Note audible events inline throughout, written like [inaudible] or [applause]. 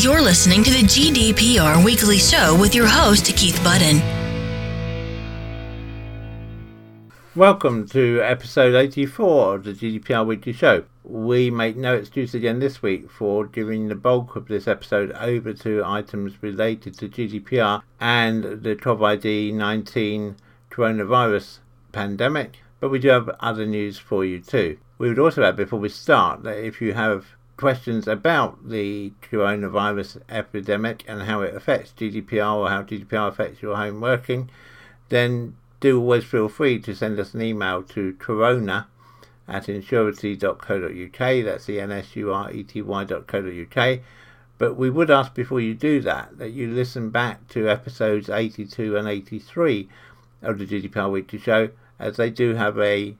You're listening to the GDPR Weekly Show with your host, Keith Budden. Welcome to episode 84 of the GDPR Weekly Show. We make no excuse again this week for giving the bulk of this episode over to items related to GDPR and the COVID 19 coronavirus pandemic, but we do have other news for you too. We would also add before we start that if you have questions about the coronavirus epidemic and how it affects GDPR or how GDPR affects your home working, then do always feel free to send us an email to corona at ensurety.co.uk. That's E-N-S-U-R-E-T-Y.co.uk. But we would ask before you do that that you listen back to episodes 82 and 83 of the GDPR Weekly Show, as they do have a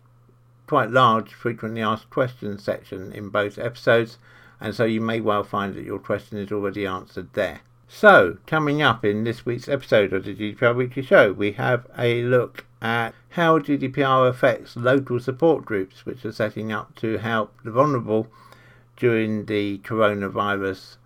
quite large frequently asked questions section in both episodes, and so you may well find that your question is already answered there. So, coming up in this week's episode of the GDPR Weekly Show, we have a look at how GDPR affects local support groups which are setting up to help the vulnerable during the coronavirus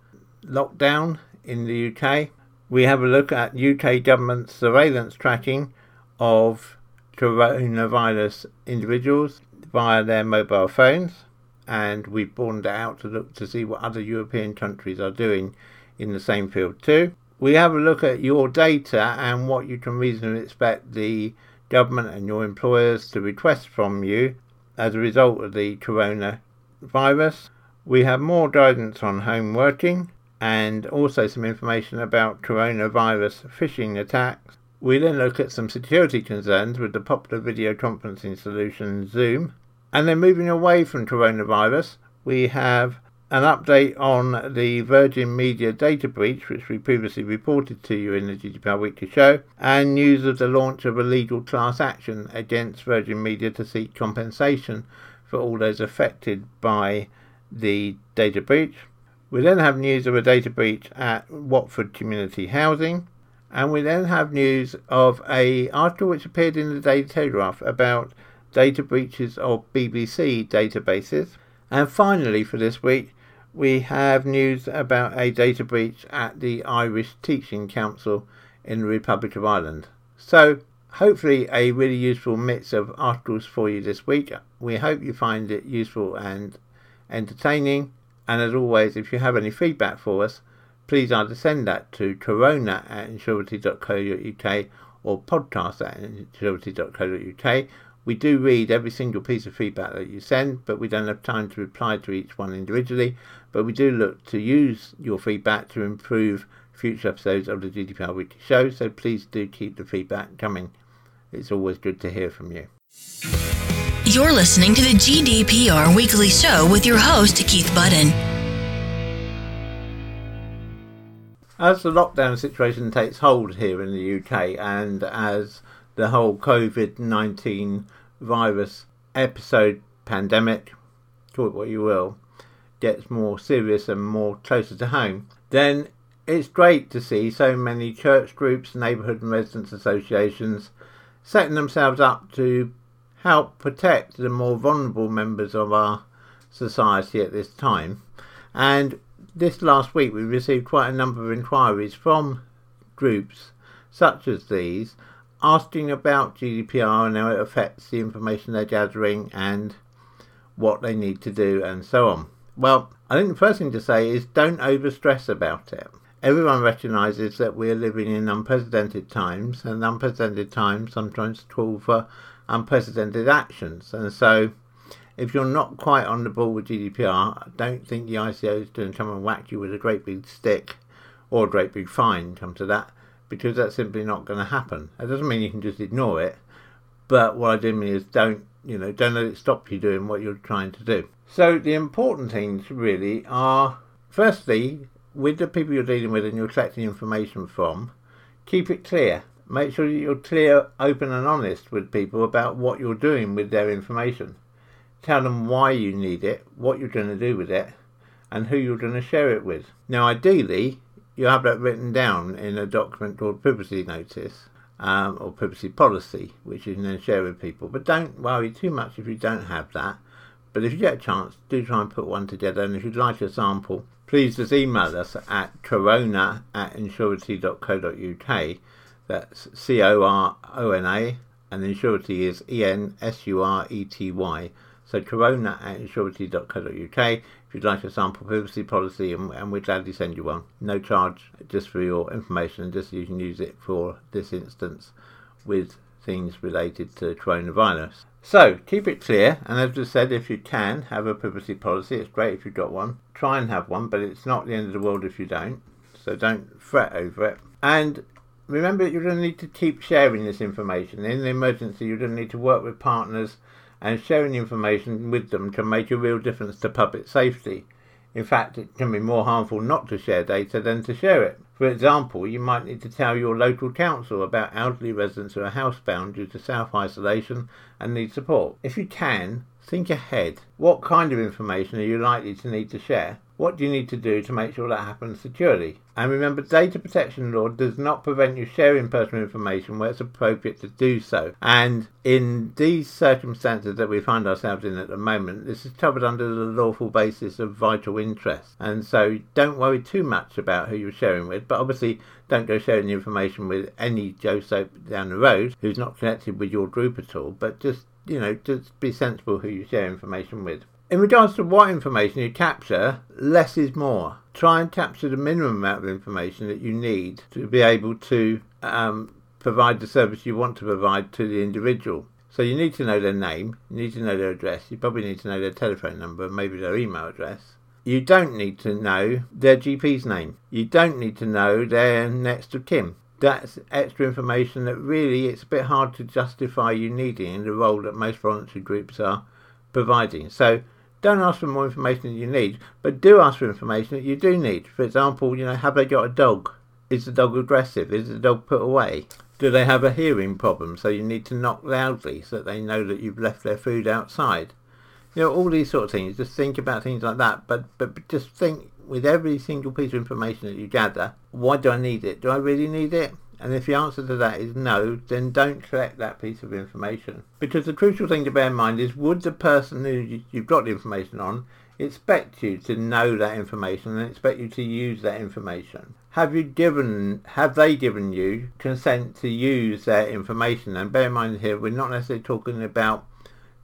lockdown in the UK. We have a look at UK government surveillance tracking of coronavirus individuals via their mobile phones, and we've broadened out to look to see what other European countries are doing in the same field too. We have a look at your data and what you can reasonably expect the government and your employers to request from you as a result of the coronavirus. We have more guidance on home working and also some information about coronavirus phishing attacks. We then look at some security concerns with the popular video conferencing solution Zoom. And then moving away from coronavirus, we have an update on the Virgin Media data breach, which we previously reported to you in the GDPR Weekly Show, and news of the launch of a legal class action against Virgin Media to seek compensation for all those affected by the data breach. We then have news of a data breach at Watford Community Housing, and we then have news of a article which appeared in the Daily Telegraph about data breaches of BBC databases. And finally, for this week, we have news about a data breach at the Irish Teaching Council in the Republic of Ireland. So, hopefully, a really useful mix of articles for you this week. We hope you find it useful and entertaining. And as always, if you have any feedback for us, please either send that to corona at ensurety.co.uk or podcast at ensurety.co.uk. We do read every single piece of feedback that you send, but we don't have time to reply to each one individually. But we do look to use your feedback to improve future episodes of the GDPR Weekly Show, so please do keep the feedback coming. It's always good to hear from you. You're listening to the GDPR Weekly Show with your host, Keith Budden. As the lockdown situation takes hold here in the UK and as the whole COVID 19 virus episode pandemic, call it what you will, gets more serious and more closer to home, then it's great to see so many church groups, neighbourhood and residents associations setting themselves up to help protect the more vulnerable members of our society at this time. And this last week we received quite a number of inquiries from groups such as these asking about GDPR and how it affects the information they're gathering and what they need to do and so on. Well, I think the first thing to say is don't overstress about it. Everyone recognises that we're living in unprecedented times, and unprecedented times sometimes call for unprecedented actions. And so, if you're not quite on the ball with GDPR, don't think the ICO is going to come and whack you with a great big stick or a great big fine, come to that, because that's simply not going to happen. It doesn't mean you can just ignore it, but what I do mean is don't, you know, don't let it stop you doing what you're trying to do. So the important things really are, firstly, with the people you're dealing with and you're collecting information from, keep it clear. Make sure that you're clear, open, and honest with people about what you're doing with their information. Tell them why you need it, what you're going to do with it, and who you're going to share it with. Now, ideally, you have that written down in a document called privacy notice um, or privacy policy, which you can then share with people. But don't worry too much if you don't have that. But if you get a chance, do try and put one together. And if you'd like a sample, please just email us at corona at ensurety.co.uk. That's C O R O N A, and ensurety is E N S U R E T Y. So corona at ensurety.co.uk. You'd like a sample privacy policy, and, and we'd gladly send you one. No charge, just for your information, just so you can use it for this instance with things related to coronavirus. So keep it clear, and as I said, if you can have a privacy policy, it's great if you've got one. Try and have one, but it's not the end of the world if you don't. So don't fret over it. And remember, you're going to need to keep sharing this information. In the emergency, you're going to need to work with partners, and sharing information with them can make a real difference to public safety. In fact, it can be more harmful not to share data than to share it. For example, you might need to tell your local council about elderly residents who are housebound due to self isolation and need support. If you can, think ahead. What kind of information are you likely to need to share? What do you need to do to make sure that happens securely? And remember, data protection law does not prevent you sharing personal information where it's appropriate to do so. And in these circumstances that we find ourselves in at the moment, this is covered under the lawful basis of vital interest. And so don't worry too much about who you're sharing with, but obviously don't go sharing the information with any Joe Soap down the road who's not connected with your group at all, but just, you know, just be sensible who you share information with. In regards to what information you capture, less is more. Try and capture the minimum amount of information that you need to be able to um, provide the service you want to provide to the individual. So you need to know their name, you need to know their address, you probably need to know their telephone number, maybe their email address. You don't need to know their GP's name. You don't need to know their next of kin. That's extra information that really it's a bit hard to justify you needing in the role that most voluntary groups are providing. So don't ask for more information than you need, but do ask for information that you do need. For example, you know, have they got a dog? Is the dog aggressive? Is the dog put away? Do they have a hearing problem? So you need to knock loudly so that they know that you've left their food outside. You know, all these sort of things. Just think about things like that, but but just think with every single piece of information that you gather, why do I need it? Do I really need it? And if the answer to that is no, then don't collect that piece of information. Because the crucial thing to bear in mind is would the person who you've got the information on expect you to know that information and expect you to use that information? Have you given, have they given you consent to use their information? And bear in mind here, we're not necessarily talking about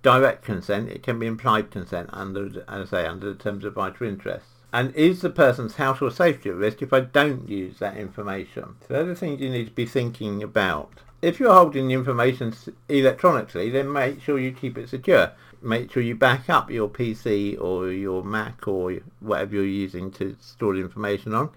direct consent. It can be implied consent under, as I say, under the terms of vital interest. And is the person's health or safety at risk if I don't use that information? So those are things you need to be thinking about. If you're holding the information electronically, then make sure you keep it secure. Make sure you back up your PC or your Mac or whatever you're using to store the information on.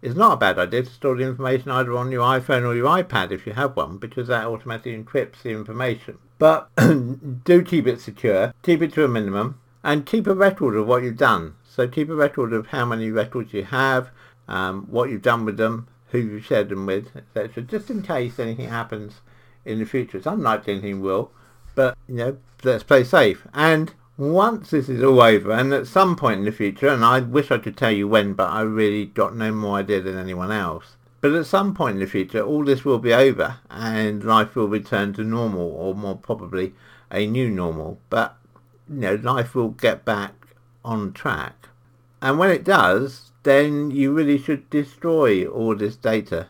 It's not a bad idea to store the information either on your iPhone or your iPad if you have one because that automatically encrypts the information. But [clears throat] do keep it secure, keep it to a minimum, and keep a record of what you've done. So keep a record of how many records you have, um, what you've done with them, who you've shared them with, etc. Just in case anything happens in the future. It's unlikely anything will, but you know, let's play safe. And once this is all over, and at some point in the future, and I wish I could tell you when, but I really got no more idea than anyone else. But at some point in the future, all this will be over, and life will return to normal, or more probably a new normal. But you know, life will get back on track. And when it does, then you really should destroy all this data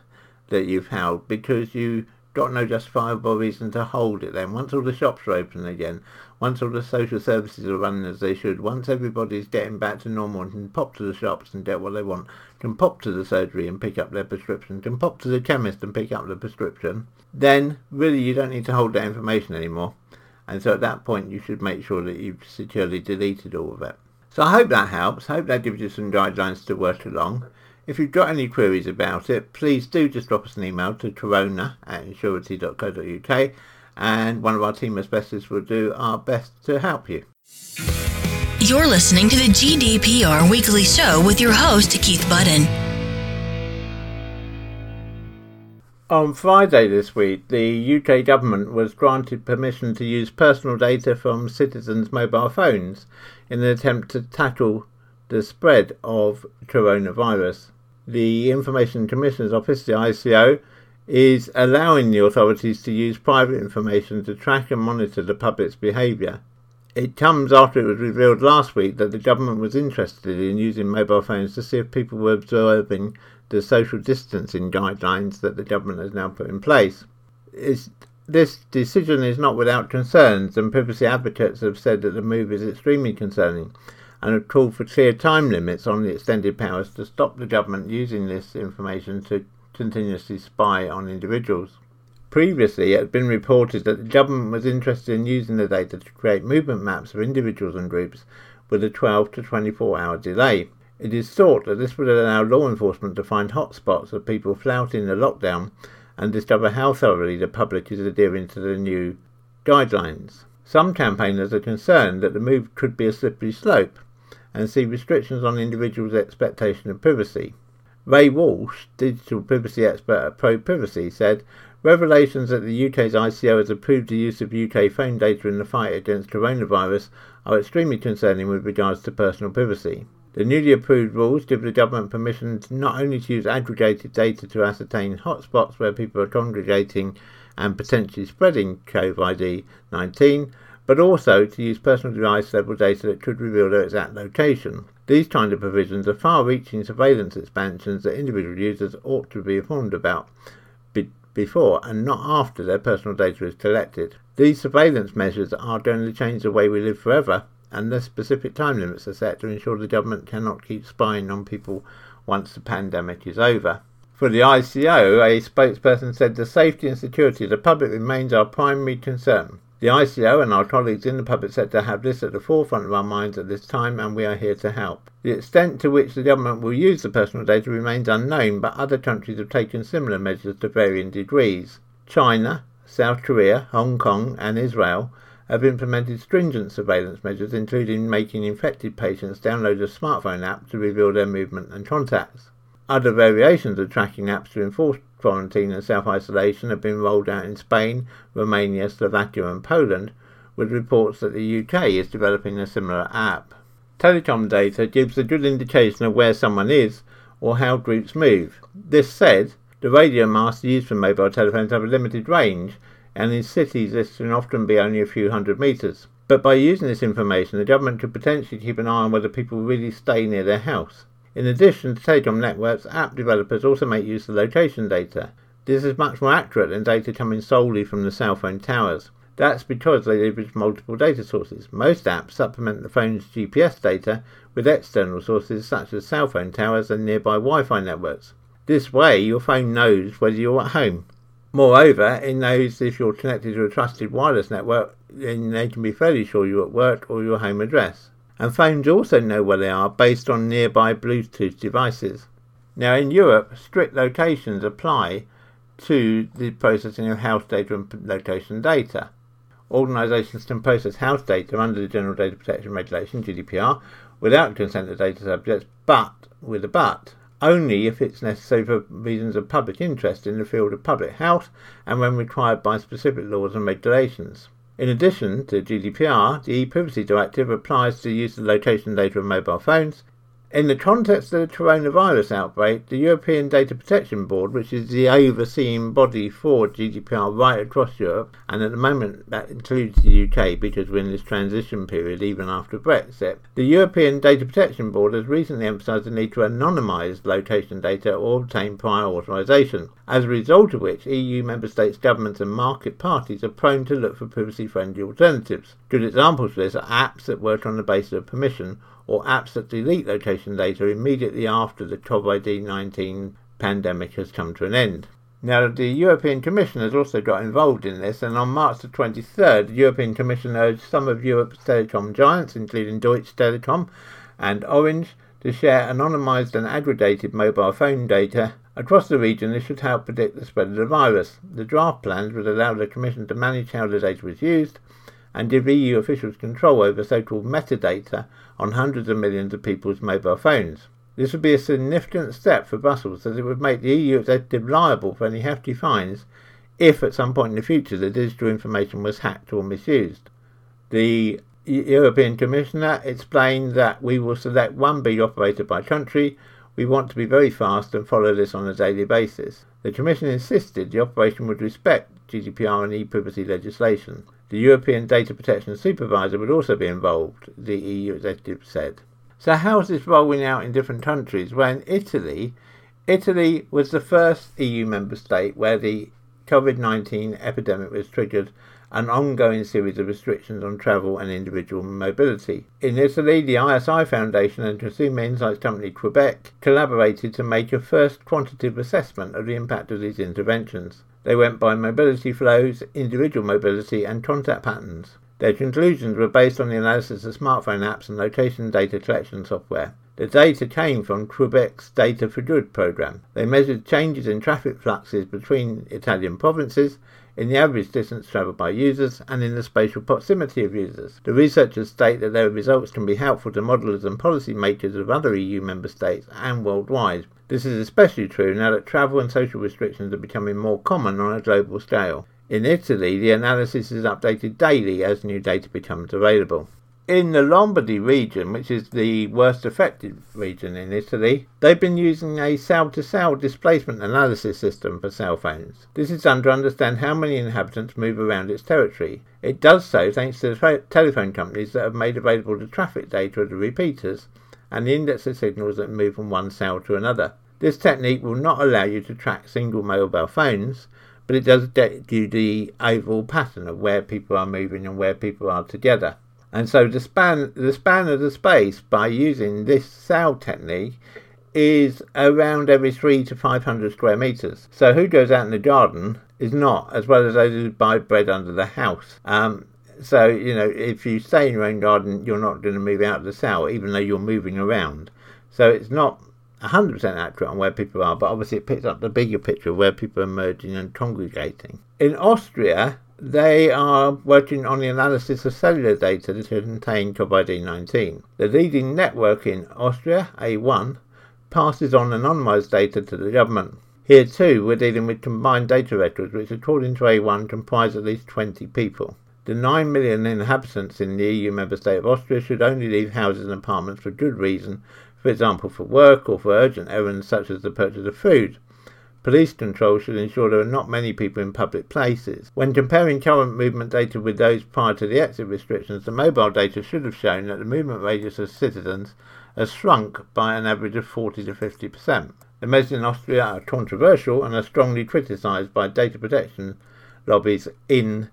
that you've held because you got no justifiable reason to hold it then. Once all the shops are open again, once all the social services are running as they should, once everybody's getting back to normal and can pop to the shops and get what they want, can pop to the surgery and pick up their prescription, can pop to the chemist and pick up the prescription, then really you don't need to hold that information anymore. And so at that point you should make sure that you've securely deleted all of it. So I hope that helps. I hope that gives you some guidelines to work along. If you've got any queries about it, please do just drop us an email to corona at ensurety.co.uk and one of our team specialists will do our best to help you. You're listening to the GDPR Weekly Show with your host, Keith Budden. On Friday this week, the UK government was granted permission to use personal data from citizens' mobile phones in an attempt to tackle the spread of coronavirus. The Information Commissioner's Office, the ICO, is allowing the authorities to use private information to track and monitor the public's behaviour. It comes after it was revealed last week that the government was interested in using mobile phones to see if people were observing the social distancing guidelines that the government has now put in place. It's, this decision is not without concerns, and privacy advocates have said that the move is extremely concerning and have called for clear time limits on the extended powers to stop the government using this information to continuously spy on individuals. Previously, it had been reported that the government was interested in using the data to create movement maps of individuals and groups with a 12 to 24 hour delay. It is thought that this would allow law enforcement to find hotspots of people flouting the lockdown and discover how thoroughly the public is adhering to the new guidelines. Some campaigners are concerned that the move could be a slippery slope and see restrictions on individuals' expectation of privacy. Ray Walsh, digital privacy expert at Pro Privacy, said revelations that the UK's ICO has approved the use of UK phone data in the fight against coronavirus are extremely concerning with regards to personal privacy. The newly approved rules give the government permission not only to use aggregated data to ascertain hotspots where people are congregating and potentially spreading COVID 19, but also to use personal device level data that could reveal their exact location. These kind of provisions are far reaching surveillance expansions that individual users ought to be informed about be- before and not after their personal data is collected. These surveillance measures are going to change the way we live forever, and the specific time limits are set to ensure the government cannot keep spying on people once the pandemic is over. For the ICO, a spokesperson said the safety and security of the public remains our primary concern. The ICO and our colleagues in the public sector have this at the forefront of our minds at this time, and we are here to help. The extent to which the government will use the personal data remains unknown, but other countries have taken similar measures to varying degrees. China, South Korea, Hong Kong, and Israel have implemented stringent surveillance measures, including making infected patients download a smartphone app to reveal their movement and contacts. Other variations of tracking apps to enforce quarantine and self isolation have been rolled out in Spain, Romania, Slovakia, and Poland, with reports that the UK is developing a similar app. Telecom data gives a good indication of where someone is or how groups move. This said, the radio masts used for mobile telephones have a limited range, and in cities this can often be only a few hundred metres. But by using this information, the government could potentially keep an eye on whether people really stay near their house. In addition to telecom networks, app developers also make use of location data. This is much more accurate than data coming solely from the cell phone towers. That's because they leverage multiple data sources. Most apps supplement the phone's GPS data with external sources such as cell phone towers and nearby Wi Fi networks. This way, your phone knows whether you're at home. Moreover, it knows if you're connected to a trusted wireless network, then they can be fairly sure you're at work or your home address and phones also know where they are based on nearby Bluetooth devices. Now, in Europe, strict locations apply to the processing of house data and location data. Organisations can process house data under the General Data Protection Regulation (GDPR) without consent of data subjects, but with a but only if it's necessary for reasons of public interest in the field of public health and when required by specific laws and regulations. In addition to GDPR, the e-privacy directive applies to the use of location data of mobile phones in the context of the coronavirus outbreak, the European Data Protection Board, which is the overseeing body for GDPR right across Europe, and at the moment that includes the UK because we're in this transition period even after Brexit, the European Data Protection Board has recently emphasised the need to anonymise location data or obtain prior authorisation, as a result of which EU member states, governments, and market parties are prone to look for privacy friendly alternatives. Good examples of this are apps that work on the basis of permission or apps that delete location data immediately after the COVID 19 pandemic has come to an end. Now, the European Commission has also got involved in this, and on March the 23rd, the European Commission urged some of Europe's telecom giants, including Deutsche Telekom and Orange, to share anonymised and aggregated mobile phone data across the region. This should help predict the spread of the virus. The draft plans would allow the Commission to manage how the data was used and give EU officials control over so called metadata on hundreds of millions of people's mobile phones. This would be a significant step for Brussels as it would make the EU executive liable for any hefty fines if at some point in the future the digital information was hacked or misused. The European Commissioner explained that we will select one big operator by country. We want to be very fast and follow this on a daily basis. The Commission insisted the operation would respect GDPR and e-privacy legislation. The European Data Protection Supervisor would also be involved, the EU executive said. So, how is this rolling out in different countries? Well, in Italy, Italy was the first EU member state where the COVID 19 epidemic was triggered an ongoing series of restrictions on travel and individual mobility. In Italy, the ISI Foundation and consumer insights company Cuebiq collaborated to make a first quantitative assessment of the impact of these interventions. They went by mobility flows, individual mobility, and contact patterns. Their conclusions were based on the analysis of smartphone apps and location data collection software. The data came from Cuebiq's Data for Good program. They measured changes in traffic fluxes between Italian provinces in the average distance travelled by users and in the spatial proximity of users. The researchers state that their results can be helpful to modelers and policy makers of other EU member states and worldwide. This is especially true now that travel and social restrictions are becoming more common on a global scale. In Italy, the analysis is updated daily as new data becomes available in the Lombardy region, which is the worst affected region in Italy, they've been using a cell to cell displacement analysis system for cell phones. This is done to understand how many inhabitants move around its territory. It does so thanks to the telephone companies that have made available the traffic data of the repeaters and the index of signals that move from one cell to another. This technique will not allow you to track single mobile phones, but it does get you the overall pattern of where people are moving and where people are together. And so the span the span of the space by using this cell technique is around every three to five hundred square meters. So who goes out in the garden is not as well as those who buy bread under the house. Um, so you know if you stay in your own garden, you're not going to move out of the cell, even though you're moving around. So it's not 100% accurate on where people are, but obviously it picks up the bigger picture of where people are merging and congregating. In Austria, they are working on the analysis of cellular data that contain COVID-19. The leading network in Austria, A1, passes on anonymized data to the government. Here too, we're dealing with combined data records, which according to A1 comprise at least 20 people. The 9 million inhabitants in the EU member state of Austria should only leave houses and apartments for good reason, for example for work or for urgent errands such as the purchase of food. Police control should ensure there are not many people in public places. When comparing current movement data with those prior to the exit restrictions, the mobile data should have shown that the movement radius of citizens has shrunk by an average of 40 to 50%. The measures in Austria are controversial and are strongly criticised by data protection lobbies in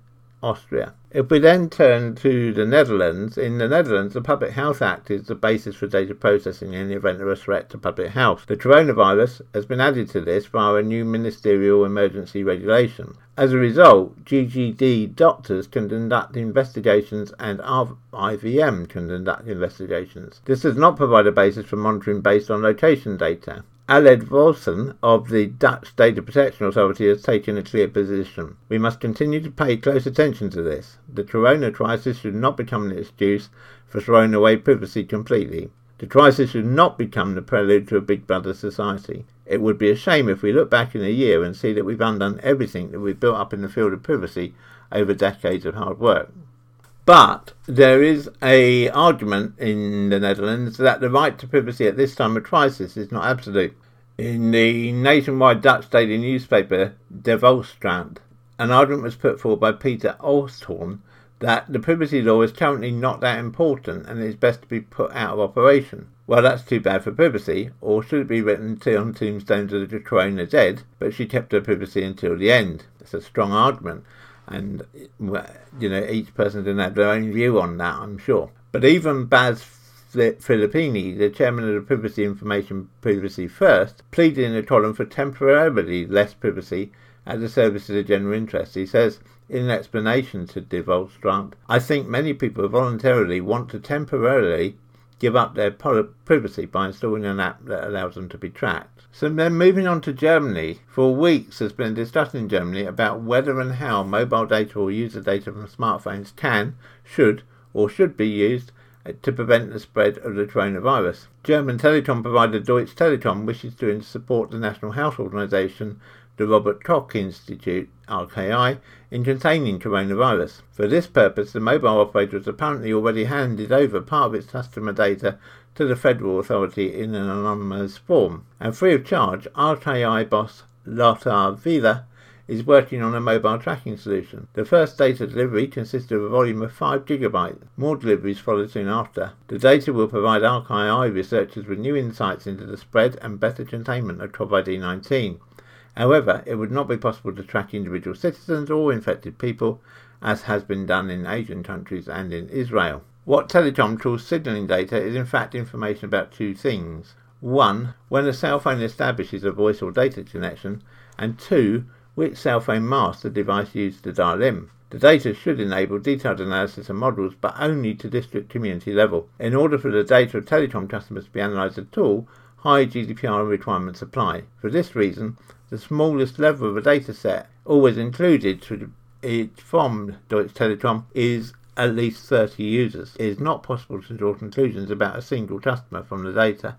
Austria. If we then turn to the Netherlands, in the Netherlands, the Public Health Act is the basis for data processing in the event of a threat to public health. The coronavirus has been added to this via a new ministerial emergency regulation. As a result, GGD doctors can conduct investigations and IVM can conduct investigations. This does not provide a basis for monitoring based on location data. Aleid Wolfsen of the Dutch Data Protection Authority has taken a clear position. We must continue to pay close attention to this. The corona crisis should not become an excuse for throwing away privacy completely. The crisis should not become the prelude to a Big Brother society. It would be a shame if we look back in a year and see that we've undone everything that we've built up in the field of privacy over decades of hard work. But there is a argument in the Netherlands that the right to privacy at this time of crisis is not absolute. In the nationwide Dutch daily newspaper De Volkskrant, an argument was put forward by Peter Oosthoorn that the privacy law is currently not that important and it's best to be put out of operation. Well, that's too bad for privacy, or should it be written on tombstones of the corona dead, but she kept her privacy until the end? It's a strong argument and you know each person didn't have their own view on that, I'm sure. But even Bas Filippini, the chairman of the Privacy Information Privacy First, pleaded in a column for temporarily less privacy at the service of the general interest. He says, in an explanation to De Volkskrant, I think many people voluntarily want to temporarily give up their privacy by installing an app that allows them to be tracked. So then moving on to Germany, for weeks there's been discussion in Germany about whether and how mobile data or user data from smartphones can, should, or should be used uh, to prevent the spread of the coronavirus. German telecom provider Deutsche Telekom wishes to support the National Health Organization the Robert Koch Institute, RKI, in containing coronavirus. For this purpose, the mobile operator has apparently already handed over part of its customer data to the federal authority in an anonymous form. And free of charge, RKI boss Lothar Wieler is working on a mobile tracking solution. The first data delivery consisted of a volume of 5 gigabytes. More deliveries followed soon after. The data will provide RKI researchers with new insights into the spread and better containment of COVID-19. However, it would not be possible to track individual citizens or infected people, as has been done in Asian countries and in Israel. What Telekom calls signaling data is in fact information about two things. One, when a cell phone establishes a voice or data connection, and two, which cell phone mast the device used to dial in. The data should enable detailed analysis of models, but only to district community level. In order for the data of telecom customers to be analysed at all, high GDPR requirements apply. For this reason, the smallest level of a data set always included from Deutsche Telekom is at least 30 users. It is not possible to draw conclusions about a single customer from the data.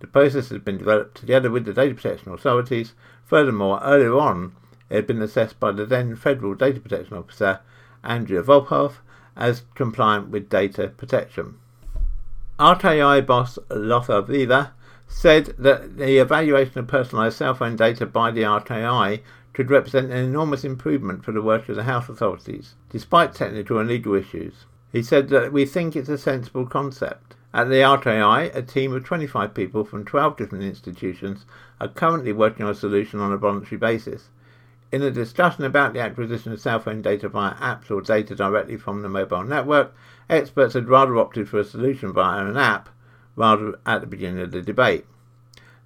The process has been developed together with the data protection authorities. Furthermore, earlier on, it had been assessed by the then Federal Data Protection Officer, Andrea Voßhoff, as compliant with data protection. RKI boss Lothar Wieler said that the evaluation of personalised cell phone data by the RKI could represent an enormous improvement for the work of the health authorities, despite technical and legal issues. He said that we think it's a sensible concept. At the RKI, a team of 25 people from 12 different institutions are currently working on a solution on a voluntary basis. In a discussion about the acquisition of cell phone data via apps or data directly from the mobile network, experts had rather opted for a solution via an app rather at the beginning of the debate.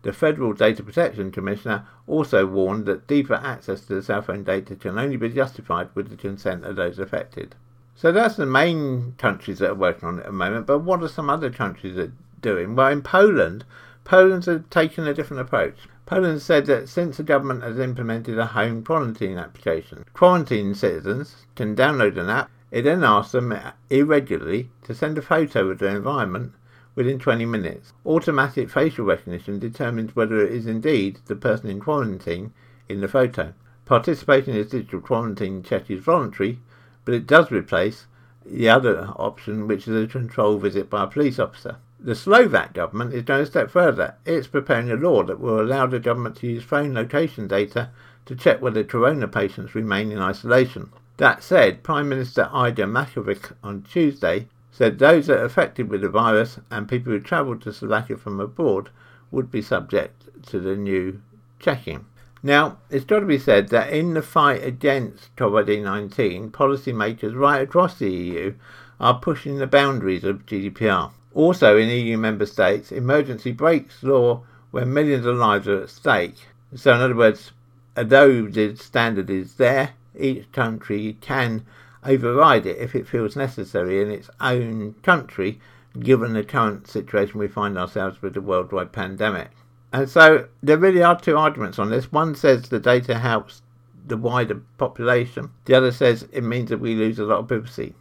The Federal Data Protection Commissioner also warned that deeper access to the cell phone data can only be justified with the consent of those affected. So that's the main countries that are working on it at the moment, but what are some other countries that are doing? Well, in Poland, Poland's taken a different approach. Poland said that since the government has implemented a home quarantine application, quarantine citizens can download an app. It then asks them irregularly to send a photo of their environment within 20 minutes. Automatic facial recognition determines whether it is indeed the person in quarantine in the photo. Participating in digital quarantine check is voluntary, but it does replace the other option, which is a control visit by a police officer. The Slovak government is going a step further. It's preparing a law that will allow the government to use phone location data to check whether corona patients remain in isolation. That said, Prime Minister Ida Matovič on Tuesday said those that are affected with the virus and people who travelled to Slovakia from abroad would be subject to the new checking. Now, it's got to be said that in the fight against COVID 19, policymakers right across the EU are pushing the boundaries of GDPR. Also, in EU member states, emergency breaks law when millions of lives are at stake. So, in other words, although the standard is there, each country can override it if it feels necessary in its own country, given the current situation we find ourselves with the worldwide pandemic. And so, there really are two arguments on this. One says the data helps the wider population, the other says it means that we lose a lot of privacy.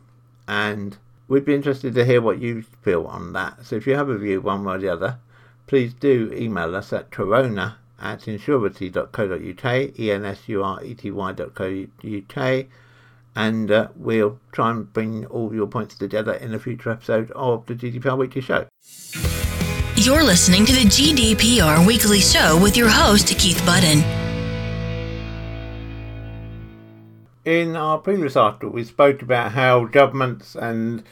And We'd be interested to hear what you feel on that. So if you have a view one way or the other, please do email us at corona at ensurety.co.uk, E-N-S-U-R-E-T-Y.co.uk, and uh, we'll try and bring all your points together in a future episode of the GDPR Weekly Show. You're listening to the GDPR Weekly Show with your host, Keith Budden. In our previous article, we spoke about how governments and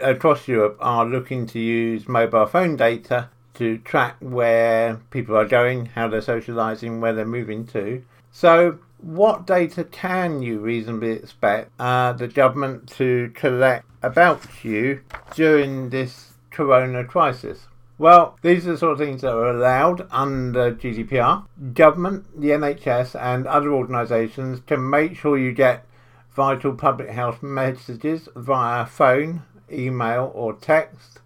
across Europe are looking to use mobile phone data to track where people are going, how they're socializing, where they're moving to. So, what data can you reasonably expect uh, the government to collect about you during this corona crisis? Well, these are the sort of things that are allowed under GDPR. Government, the NHS, and other organisations can make sure you get vital public health messages via phone, email, or text.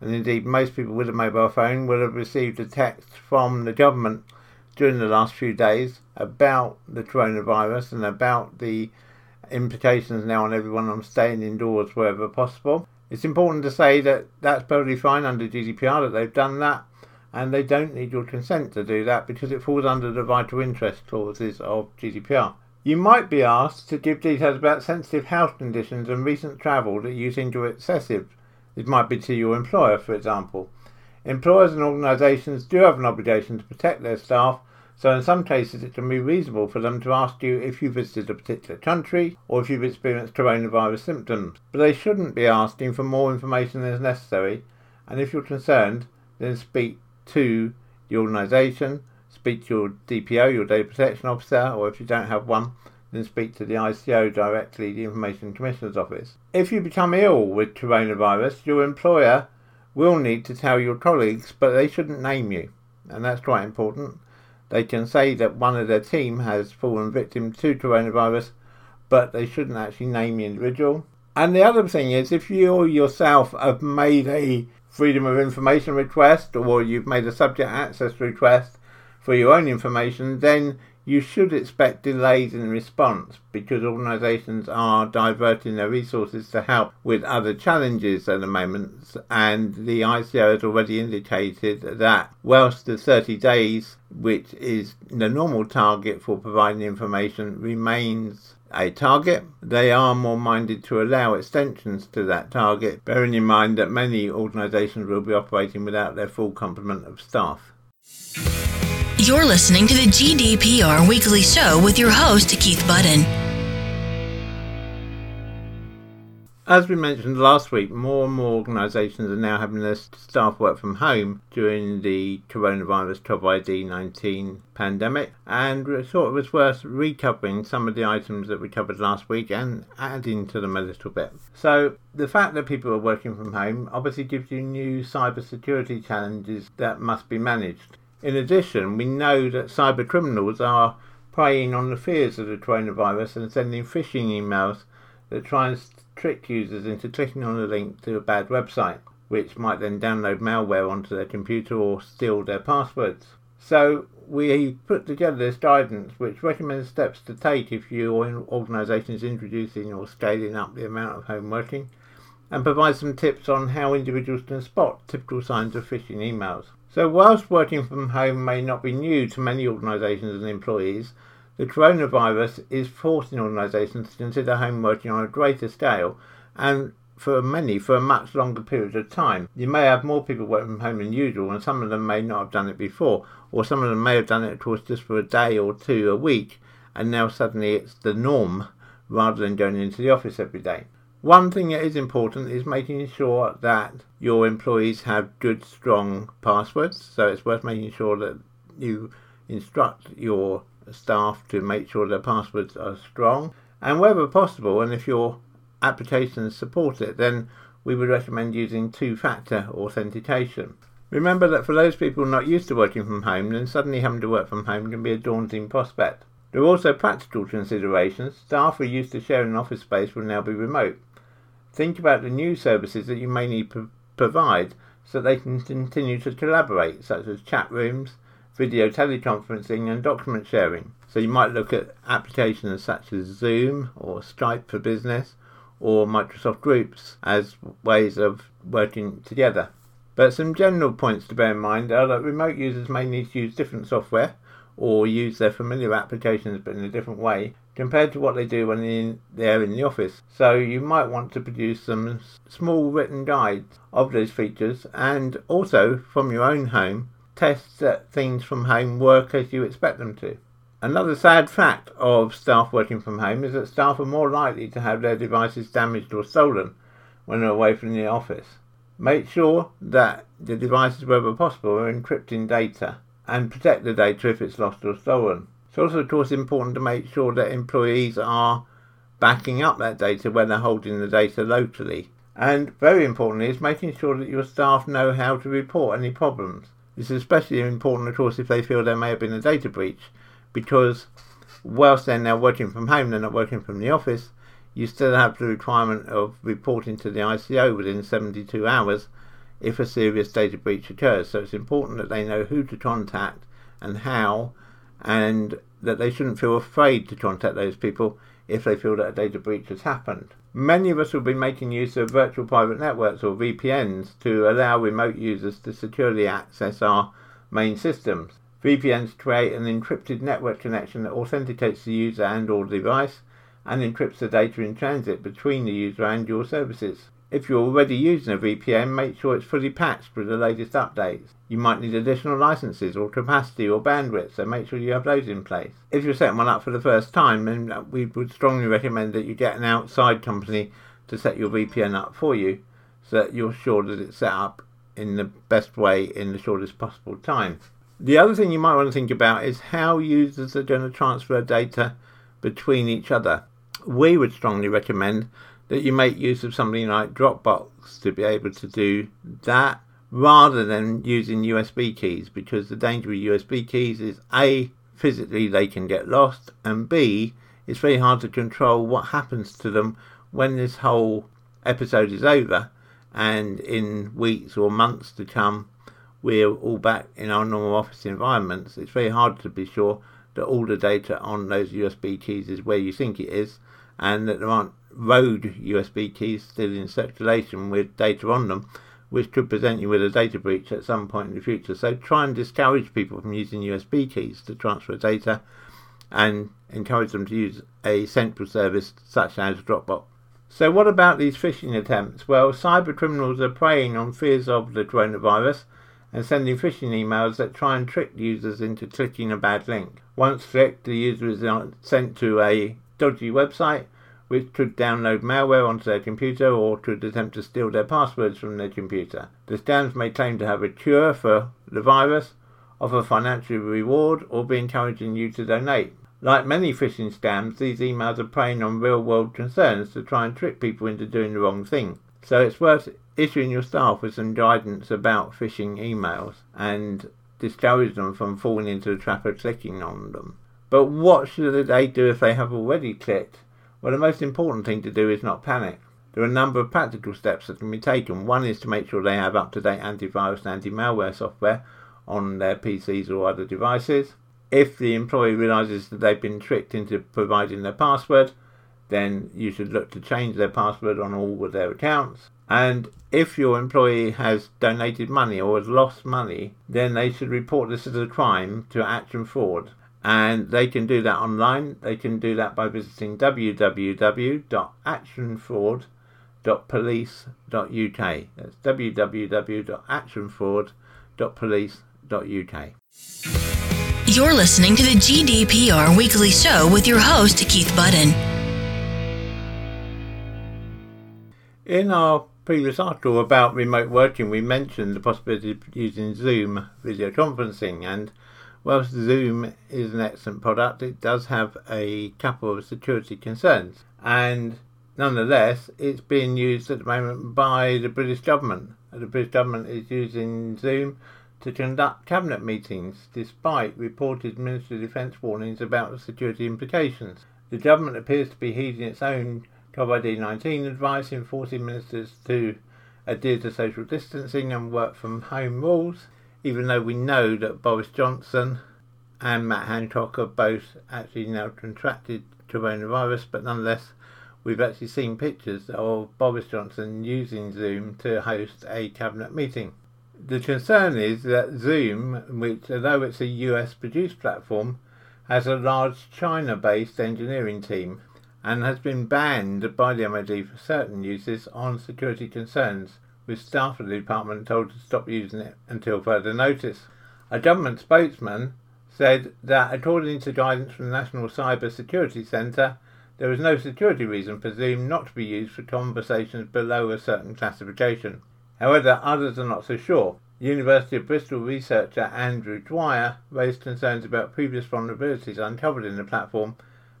And indeed, most people with a mobile phone will have received a text from the government during the last few days about the coronavirus and about the implications now on everyone on staying indoors wherever possible. It's important to say that that's perfectly fine under GDPR that they've done that, and they don't need your consent to do that because it falls under the vital interest clauses of GDPR. You might be asked to give details about sensitive health conditions and recent travel that you think are excessive. It might be to your employer, for example. Employers and organisations do have an obligation to protect their staff, So in some cases it can be reasonable for them to ask you if you visited a particular country or if you've experienced coronavirus symptoms. But they shouldn't be asking for more information than is necessary and if you're concerned then speak to the organisation, speak to your DPO, your Data Protection Officer, or if you don't have one, then speak to the ICO directly, the Information Commissioner's Office. If you become ill with coronavirus, your employer will need to tell your colleagues, but they shouldn't name you, and that's quite important. They can say that one of their team has fallen victim to coronavirus, but they shouldn't actually name the individual. And the other thing is, if you yourself have made a freedom of information request or you've made a subject access request for your own information, then you should expect delays in response because organisations are diverting their resources to help with other challenges at the moment. And the ICO has already indicated that, whilst the 30 days, which is the normal target for providing information, remains a target, they are more minded to allow extensions to that target, bearing in mind that many organisations will be operating without their full complement of staff. You're listening to the GDPR Weekly Show with your host, Keith Budden. As we mentioned last week, more and more organisations are now having their staff work from home during the coronavirus COVID 19 pandemic, and we thought it was worth recovering some of the items that we covered last week and adding to them a little bit. So, the fact that people are working from home obviously gives you new cyber security challenges that must be managed. In addition, we know that cyber criminals are preying on the fears of the coronavirus and sending phishing emails that try and trick users into clicking on a link to a bad website, which might then download malware onto their computer or steal their passwords. So we put together this guidance which recommends steps to take if your organisation is introducing or scaling up the amount of home working and provides some tips on how individuals can spot typical signs of phishing emails. So, whilst working from home may not be new to many organisations and employees, the coronavirus is forcing organisations to consider home working on a greater scale and for many for a much longer period of time. You may have more people working from home than usual, and some of them may not have done it before, or some of them may have done it, of course, just for a day or two a week, and now suddenly it's the norm rather than going into the office every day. One thing that is important is making sure that your employees have good, strong passwords. So it's worth making sure that you instruct your staff to make sure their passwords are strong. And wherever possible, and if your applications support it, then we would recommend using two factor authentication. Remember that for those people not used to working from home, then suddenly having to work from home can be a daunting prospect. There are also practical considerations. Staff who used to share an office space will now be remote. Think about the new services that you may need to provide so they can continue to collaborate, such as chat rooms, video teleconferencing, and document sharing. So you might look at applications such as Zoom or Skype for Business or Microsoft Groups as ways of working together. But some general points to bear in mind are that remote users may need to use different software or use their familiar applications but in a different way compared to what they do when they're in the office. So you might want to produce some small written guides of those features and also from your own home test that things from home work as you expect them to. Another sad fact of staff working from home is that staff are more likely to have their devices damaged or stolen when they're away from the office. Make sure that the devices, wherever possible, are encrypting data and protect the data if it's lost or stolen. It's also, of course, important to make sure that employees are backing up that data when they're holding the data locally. And very importantly, is making sure that your staff know how to report any problems. This is especially important, of course, if they feel there may have been a data breach, because whilst they're now working from home, they're not working from the office, you still have the requirement of reporting to the ICO within 72 hours if a serious data breach occurs. So it's important that they know who to contact and how and that they shouldn't feel afraid to contact those people if they feel that a data breach has happened. Many of us will be making use of virtual private networks or VPNs to allow remote users to securely access our main systems. VPNs create an encrypted network connection that authenticates the user and or device and encrypts the data in transit between the user and your services. If you're already using a VPN, make sure it's fully patched with the latest updates. You might need additional licenses or capacity or bandwidth, so make sure you have those in place. If you're setting one up for the first time, then uh, we would strongly recommend that you get an outside company to set your VPN up for you so that you're sure that it's set up in the best way in the shortest possible time. The other thing you might want to think about is how users are going to transfer data between each other. We would strongly recommend that you make use of something like Dropbox to be able to do that rather than using USB keys because the danger with USB keys is A, physically they can get lost, and B, it's very hard to control what happens to them when this whole episode is over and in weeks or months to come we're all back in our normal office environments. It's very hard to be sure that all the data on those USB keys is where you think it is and that there aren't rogue USB keys still in circulation with data on them which could present you with a data breach at some point in the future. So try and discourage people from using USB keys to transfer data and encourage them to use a central service such as Dropbox. So what about these phishing attempts? Well, cyber criminals are preying on fears of the coronavirus and sending phishing emails that try and trick users into clicking a bad link. Once clicked, the user is sent to a dodgy website which could download malware onto their computer or could attempt to steal their passwords from their computer. The scams may claim to have a cure for the virus, offer financial reward, or be encouraging you to donate. Like many phishing scams, these emails are preying on real world concerns to try and trick people into doing the wrong thing. So it's worth issuing your staff with some guidance about phishing emails and discourage them from falling into the trap of clicking on them. But what should they do if they have already clicked? Well, the most important thing to do is not panic. There are a number of practical steps that can be taken. One is to make sure they have up to date antivirus and anti malware software on their PCs or other devices. If the employee realizes that they've been tricked into providing their password, then you should look to change their password on all of their accounts. And if your employee has donated money or has lost money, then they should report this as a crime to Action Fraud and they can do that online. They can do that by visiting www.actionfraud.police.uk. That's www.actionfraud.police.uk. You're listening to the GDPR Weekly Show with your host, Keith Budden. In our previous article about remote working, we mentioned the possibility of using Zoom video conferencing and Whilst Zoom is an excellent product, it does have a couple of security concerns, and nonetheless, it's being used at the moment by the British government. The British government is using Zoom to conduct cabinet meetings, despite reported Ministry of Defence warnings about the security implications. The government appears to be heeding its own COVID 19 advice in forcing ministers to adhere to social distancing and work from home rules even though we know that Boris Johnson and Matt Hancock are both actually now contracted coronavirus, but nonetheless, we've actually seen pictures of Boris Johnson using Zoom to host a cabinet meeting. The concern is that Zoom, which although it's a US produced platform, has a large China based engineering team and has been banned by the MOD for certain uses on security concerns with staff of the department told to stop using it until further notice. A government spokesman said that according to guidance from the National Cyber Security Centre, there is no security reason for Zoom not to be used for conversations below a certain classification. However, others are not so sure. University of Bristol researcher Andrew Dwyer raised concerns about previous vulnerabilities uncovered in the platform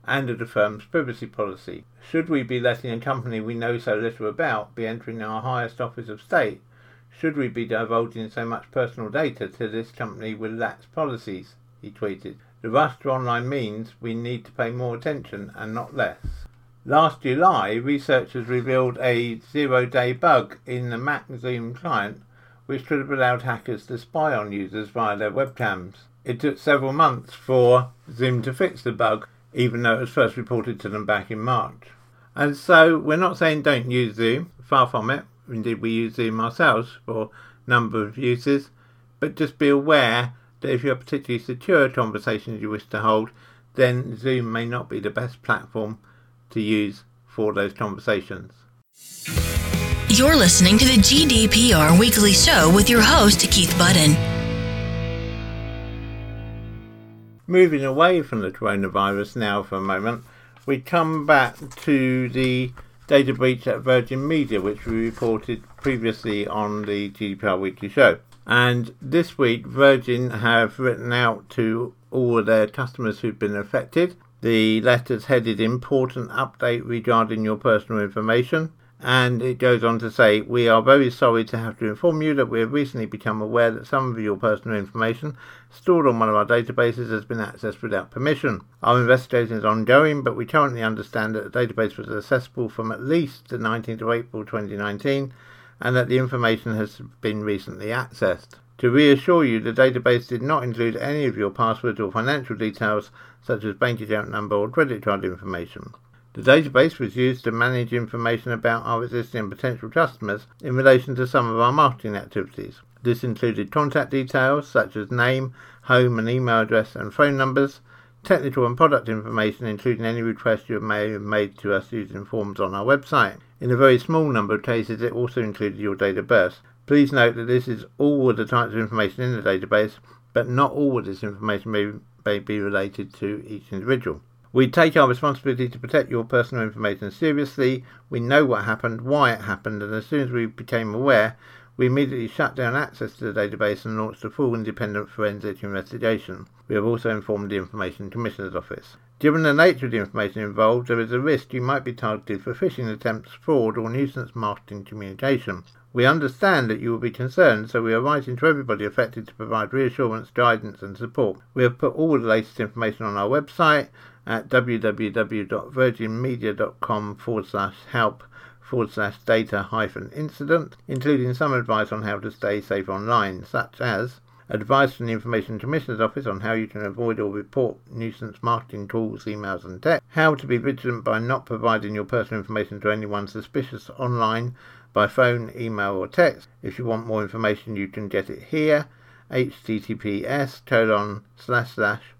and of the firm's privacy policy. Should we be letting a company we know so little about be entering our highest office of state? Should we be divulging so much personal data to this company with lax policies? He tweeted. The rush to online means we need to pay more attention and not less. Last July, researchers revealed a zero day bug in the Mac Zoom client which could have allowed hackers to spy on users via their webcams. It took several months for Zoom to fix the bug, even though it was first reported to them back in March. And so we're not saying don't use Zoom, far from it. Indeed, we use Zoom ourselves for a number of uses, but just be aware that if you have particularly secure conversations you wish to hold, then Zoom may not be the best platform to use for those conversations. You're listening to the GDPR Weekly Show with your host, Keith Budden. Moving away from the coronavirus now for a moment, we come back to the data breach at Virgin Media, which we reported previously on the GDPR Weekly Show. And this week, Virgin have written out to all of their customers who've been affected. The letter's headed Important Update regarding your personal information. And it goes on to say, We are very sorry to have to inform you that we have recently become aware that some of your personal information stored on one of our databases has been accessed without permission. Our investigation is ongoing, but we currently understand that the database was accessible from at least the 19th of April 2019 and that the information has been recently accessed. To reassure you, the database did not include any of your passwords or financial details, such as bank account number or credit card information. The database was used to manage information about our existing and potential customers in relation to some of our marketing activities. This included contact details such as name, home and email address and phone numbers, technical and product information including any requests you may have made to us using forms on our website. In a very small number of cases it also included your date of birth. Please note that this is all the types of information in the database, but not all of this information may, may be related to each individual. We take our responsibility to protect your personal information seriously. We know what happened, why it happened, and as soon as we became aware, we immediately shut down access to the database and launched a full independent forensic investigation. We have also informed the Information Commissioner's Office. Given the nature of the information involved, there is a risk you might be targeted for phishing attempts, fraud, or nuisance marketing communication. We understand that you will be concerned, so we are writing to everybody affected to provide reassurance, guidance, and support. We have put all the latest information on our website at www.virginmedia.com forward slash help forward slash data hyphen incident, including some advice on how to stay safe online, such as advice from the Information Commissioner's Office on how you can avoid or report nuisance marketing calls, emails, and text, how to be vigilant by not providing your personal information to anyone suspicious online by phone, email, or text. If you want more information, you can get it here https colon slash slash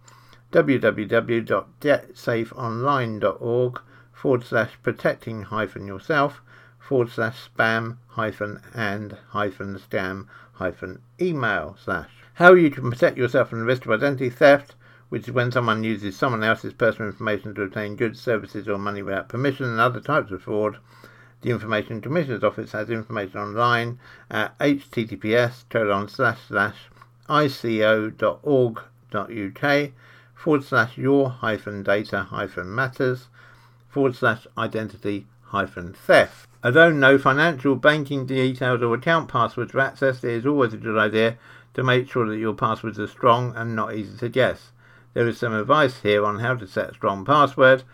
www.getsafeonline.org forward slash protecting hyphen yourself forward slash spam hyphen and hyphen scam hyphen email slash. How you can protect yourself from the risk of identity theft, which is when someone uses someone else's personal information to obtain goods, services, or money without permission, and other types of fraud. The Information Commissioner's Office has information online at https colon slash slash ico.org.uk forward slash your hyphen data hyphen matters forward slash identity hyphen theft. Although no financial banking details or account passwords are accessed, it is always a good idea to make sure that your passwords are strong and not easy to guess. There is some advice here on how to set a strong password.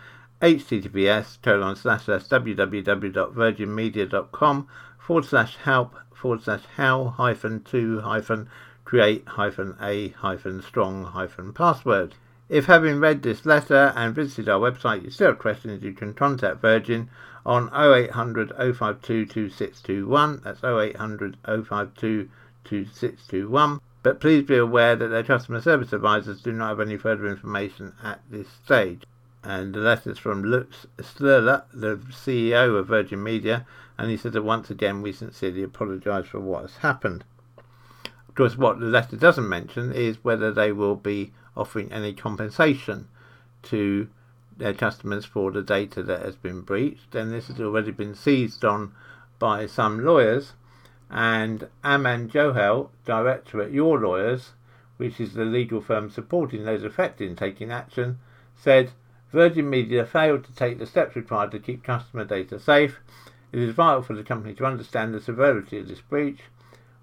https colon slash slash www.virginmedia.com forward slash help forward slash how hyphen to hyphen create hyphen a hyphen strong hyphen password. If having read this letter and visited our website you still have questions, you can contact Virgin on 0800 052 2621. That's 0800 052 2621. But please be aware that their customer service advisors do not have any further information at this stage. And the letter is from Lutz Schüler, the CEO of Virgin Media, and he said that once again we sincerely apologise for what has happened. Of course, what the letter doesn't mention is whether they will be offering any compensation to their customers for the data that has been breached. And this has already been seized on by some lawyers. And Aman Johal, director at Your Lawyers, which is the legal firm supporting those affected in taking action, said Virgin Media failed to take the steps required to keep customer data safe. It is vital for the company to understand the severity of this breach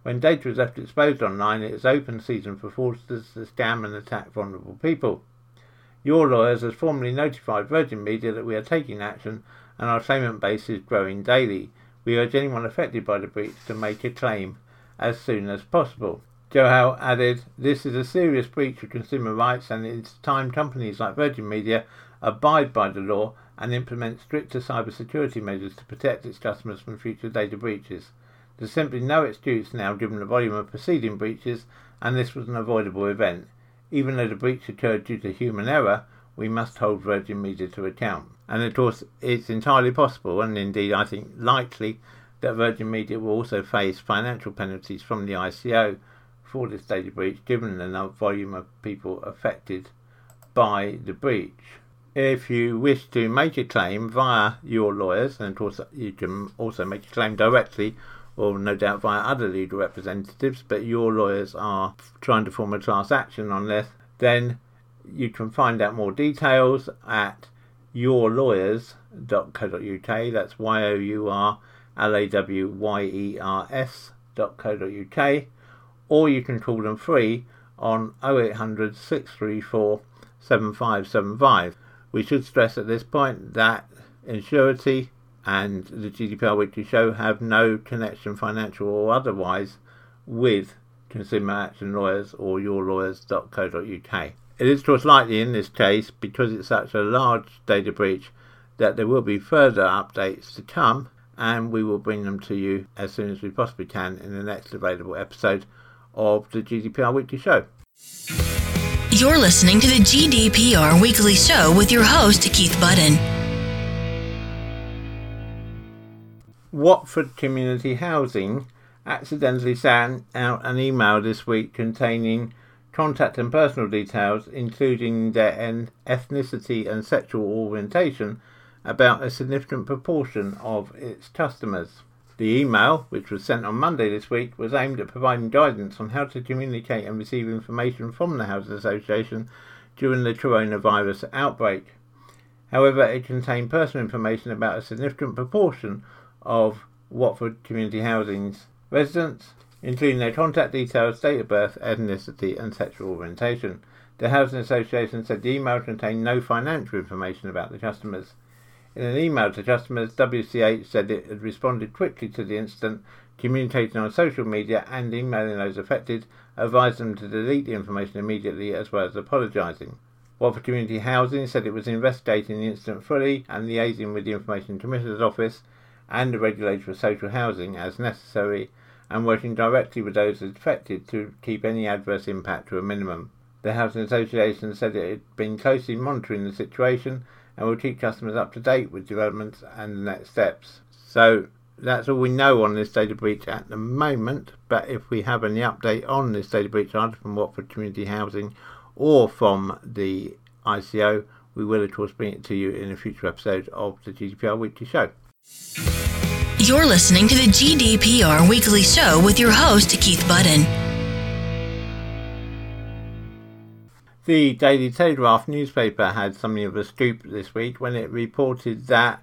when data is left exposed online, it is open season for fraudsters to scam and attack vulnerable people. Your lawyers has formally notified Virgin Media that we are taking action and our claimant base is growing daily. We urge anyone affected by the breach to make a claim as soon as possible. Johal added, This is a serious breach of consumer rights and it's time companies like Virgin Media abide by the law and implement stricter cybersecurity measures to protect its customers from future data breaches. There's simply no excuse now given the volume of preceding breaches, and this was an avoidable event. Even though the breach occurred due to human error, we must hold Virgin Media to account. And of course, it's entirely possible, and indeed I think likely, that Virgin Media will also face financial penalties from the ICO for this data breach, given the volume of people affected by the breach. If you wish to make a claim via your lawyers, and of course you can also make a claim directly or no doubt via other legal representatives, but your lawyers are trying to form a class action on this, then you can find out more details at yourlawyers.co.uk. That's Y O U R L A W Y E R S.co.uk. Or you can call them free on 0800 634 7575. We should stress at this point that ensurety and the GDPR Weekly Show have no connection, financial or otherwise, with Consumer Action Lawyers or yourlawyers.co.uk. It is, of course, likely in this case, because it's such a large data breach, that there will be further updates to come, and we will bring them to you as soon as we possibly can in the next available episode of the GDPR Weekly Show. You're listening to the GDPR Weekly Show with your host, Keith Budden. Watford Community Housing accidentally sent out an email this week containing contact and personal details, including their ethnicity and sexual orientation, about a significant proportion of its customers. The email, which was sent on Monday this week, was aimed at providing guidance on how to communicate and receive information from the Housing Association during the coronavirus outbreak. However, it contained personal information about a significant proportion of Watford Community Housing's residents, including their contact details, date of birth, ethnicity, and sexual orientation. The Housing Association said the email contained no financial information about the customers. In an email to customers, WCH said it had responded quickly to the incident, communicating on social media and emailing those affected, advised them to delete the information immediately as well as apologising. Watford Community Housing said it was investigating the incident fully and liaising with the Information Commissioner's Office and the regulator for social housing as necessary and working directly with those affected to keep any adverse impact to a minimum. The Housing Association said it had been closely monitoring the situation and will keep customers up to date with developments and the next steps. So that's all we know on this data breach at the moment, but if we have any update on this data breach either from Watford Community Housing or from the ICO, we will of course bring it to you in a future episode of the GDPR Weekly Show. You're listening to the GDPR Weekly Show with your host, Keith Budden. The Daily Telegraph newspaper had something of a scoop this week when it reported that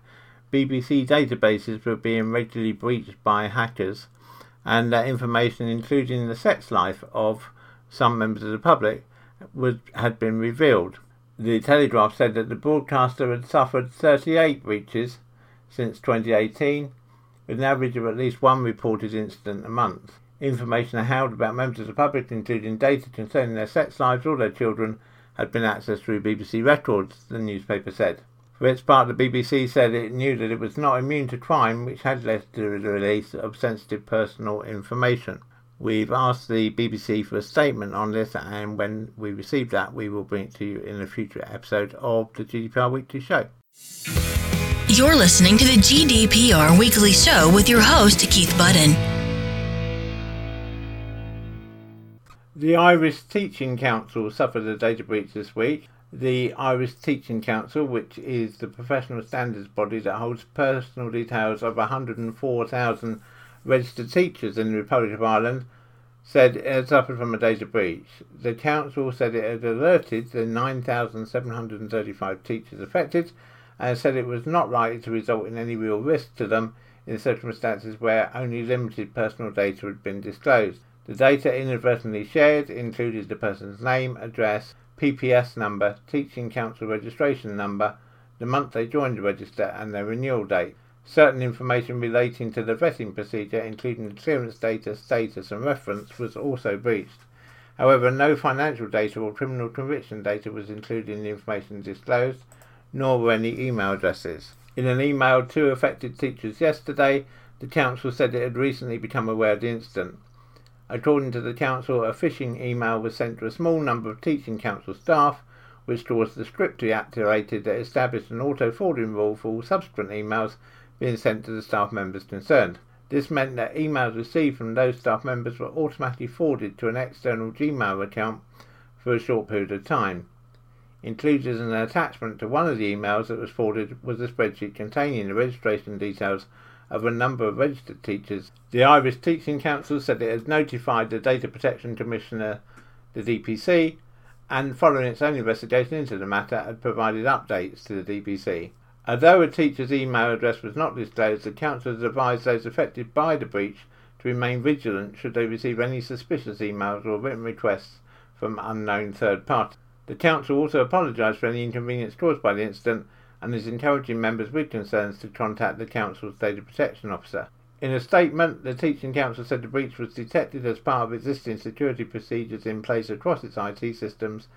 BBC databases were being regularly breached by hackers and that information, including the sex life of some members of the public, was, had been revealed. The Telegraph said that the broadcaster had suffered 38 breaches since 2018, with an average of at least one reported incident a month. Information held about members of the public, including data concerning their sex lives or their children, had been accessed through BBC records, the newspaper said. For its part, the BBC said it knew that it was not immune to crime, which had led to the release of sensitive personal information. We've asked the BBC for a statement on this, and when we receive that, we will bring it to you in a future episode of the GDPR Weekly Show. You're listening to the GDPR Weekly Show with your host, Keith Budden. The Irish Teaching Council suffered a data breach this week. The Irish Teaching Council, which is the professional standards body that holds personal details of 104,000 registered teachers in the Republic of Ireland, said it had suffered from a data breach. The council said it had alerted the 9,735 teachers affected and said it was not likely to result in any real risk to them in circumstances where only limited personal data had been disclosed. The data inadvertently shared included the person's name, address, PPS number, teaching council registration number, the month they joined the register, and their renewal date. Certain information relating to the vetting procedure, including the clearance data, status, and reference, was also breached. However, no financial data or criminal conviction data was included in the information disclosed, nor were any email addresses. In an email to affected teachers yesterday, the council said it had recently become aware of the incident. According to the council, a phishing email was sent to a small number of teaching council staff, which caused the script to be activated that established an auto forwarding rule for all subsequent emails being sent to the staff members concerned. This meant that emails received from those staff members were automatically forwarded to an external Gmail account for a short period of time. Included as an attachment to one of the emails that was forwarded was a spreadsheet containing the registration details of a number of registered teachers. The Irish Teaching Council said it had notified the Data Protection Commissioner, the DPC, and following its own investigation into the matter, had provided updates to the DPC. Although a teacher's email address was not disclosed, the Council has advised those affected by the breach to remain vigilant should they receive any suspicious emails or written requests from unknown third parties. The Council also apologised for any inconvenience caused by the incident and is encouraging members with concerns to contact the Council's Data Protection Officer. In a statement, the Teaching Council said the breach was detected as part of existing security procedures in place across its IT systems,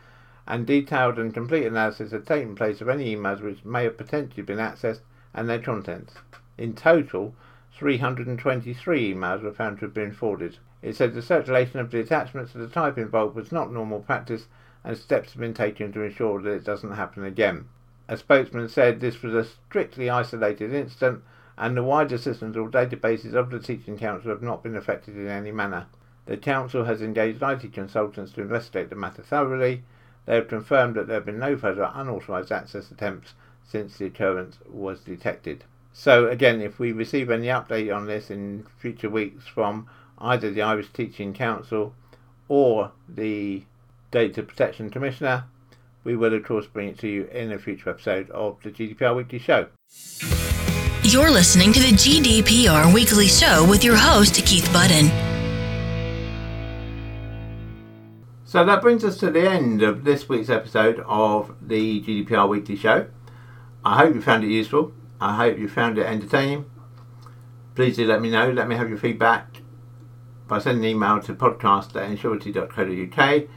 and detailed and complete analysis had taken place of any emails which may have potentially been accessed and their contents. In total, 323 emails were found to have been forwarded. It said the circulation of the attachments to the type involved was not normal practice and steps have been taken to ensure that it doesn't happen again. A spokesman said this was a strictly isolated incident and the wider systems or databases of the Teaching Council have not been affected in any manner. The Council has engaged IT consultants to investigate the matter thoroughly. They have confirmed that there have been no further unauthorised access attempts since the occurrence was detected. So, again, if we receive any update on this in future weeks from either the Irish Teaching Council or the Data Protection Commissioner, we will of course bring it to you in a future episode of the GDPR Weekly Show. You're listening to the GDPR Weekly Show with your host, Keith Budden. So that brings us to the end of this week's episode of the GDPR Weekly Show. I hope you found it useful. I hope you found it entertaining. Please do let me know. Let me have your feedback by sending an email to podcast at ensurety.co.uk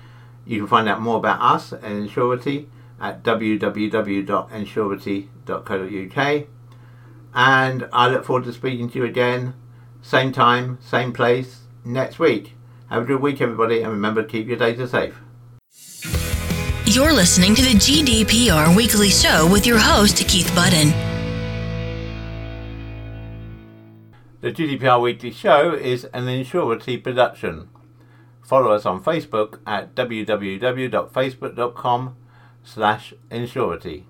you can find out more about us and ensurety at www.ensurety.co.uk. And I look forward to speaking to you again, same time, same place, next week. Have a good week, everybody, and remember to keep your data safe. You're listening to the GDPR Weekly Show with your host, Keith Budden. The GDPR Weekly Show is an ensurety production. Follow us on Facebook at www.facebook.com slash ensurety.